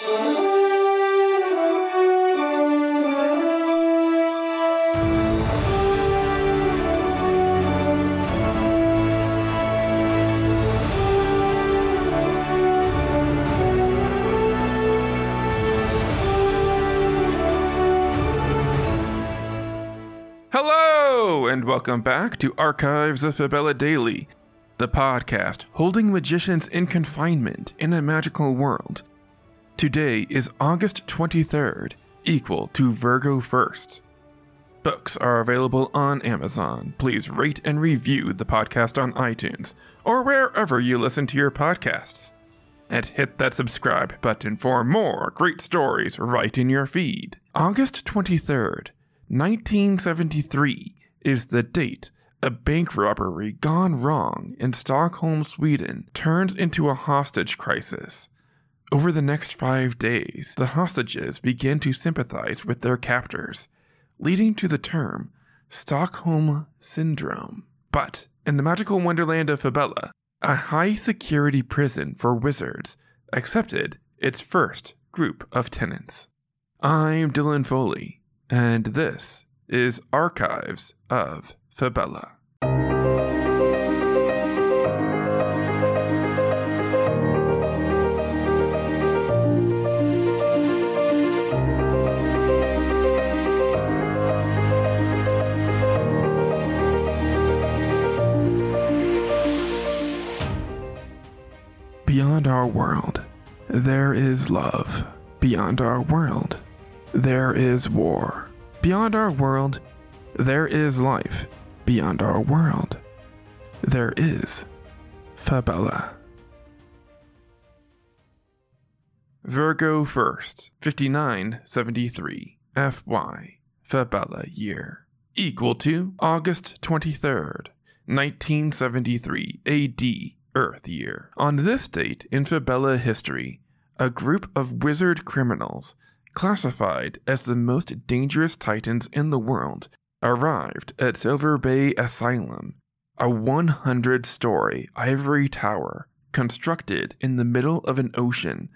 Hello, and welcome back to Archives of Fabella Daily, the podcast holding magicians in confinement in a magical world. Today is August 23rd, equal to Virgo 1st. Books are available on Amazon. Please rate and review the podcast on iTunes or wherever you listen to your podcasts. And hit that subscribe button for more great stories right in your feed. August 23rd, 1973 is the date a bank robbery gone wrong in Stockholm, Sweden turns into a hostage crisis. Over the next five days, the hostages begin to sympathize with their captors, leading to the term Stockholm Syndrome. But in the magical wonderland of Fabella, a high security prison for wizards accepted its first group of tenants. I'm Dylan Foley, and this is Archives of Fabella. Beyond our world, there is love. Beyond our world, there is war. Beyond our world, there is life. Beyond our world, there is Fabella. Virgo 1st, 5973 FY, Fabella year, equal to August 23rd, 1973 AD, Earth year. On this date in Fabella history, a group of wizard criminals classified as the most dangerous titans in the world, arrived at Silver Bay Asylum, a 100 story ivory tower constructed in the middle of an ocean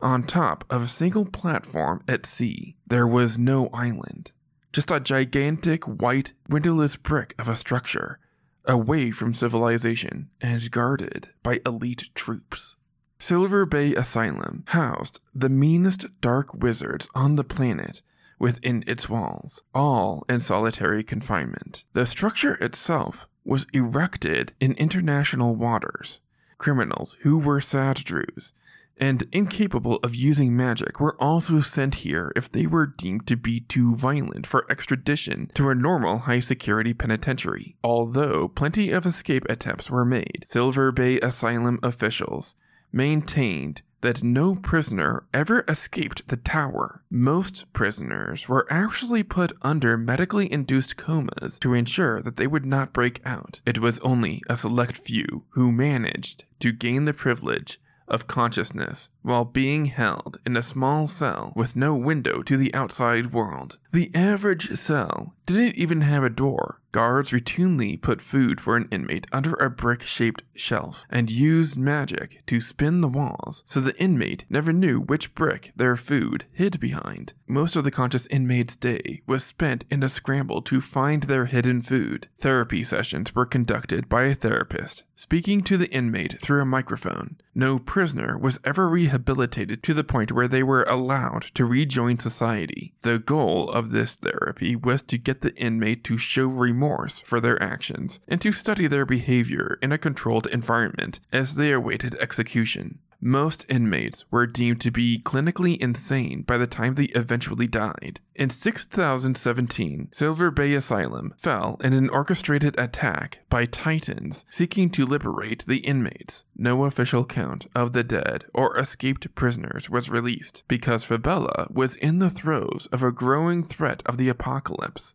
on top of a single platform at sea. There was no island, just a gigantic white windowless brick of a structure, away from civilization and guarded by elite troops. Silver Bay Asylum housed the meanest dark wizards on the planet within its walls, all in solitary confinement. The structure itself was erected in international waters. Criminals who were Sadrus and incapable of using magic were also sent here if they were deemed to be too violent for extradition to a normal high security penitentiary. Although plenty of escape attempts were made, Silver Bay Asylum officials maintained that no prisoner ever escaped the tower. Most prisoners were actually put under medically induced comas to ensure that they would not break out. It was only a select few who managed to gain the privilege of consciousness while being held in a small cell with no window to the outside world. The average cell didn't even have a door. Guards routinely put food for an inmate under a brick shaped shelf and used magic to spin the walls so the inmate never knew which brick their food hid behind. Most of the conscious inmate's day was spent in a scramble to find their hidden food. Therapy sessions were conducted by a therapist, speaking to the inmate through a microphone. No prisoner was ever rehabilitated to the point where they were allowed to rejoin society. The goal this therapy was to get the inmate to show remorse for their actions and to study their behavior in a controlled environment as they awaited execution. Most inmates were deemed to be clinically insane by the time they eventually died. In 6017, Silver Bay Asylum fell in an orchestrated attack by Titans seeking to liberate the inmates. No official count of the dead or escaped prisoners was released because Fabella was in the throes of a growing threat of the apocalypse.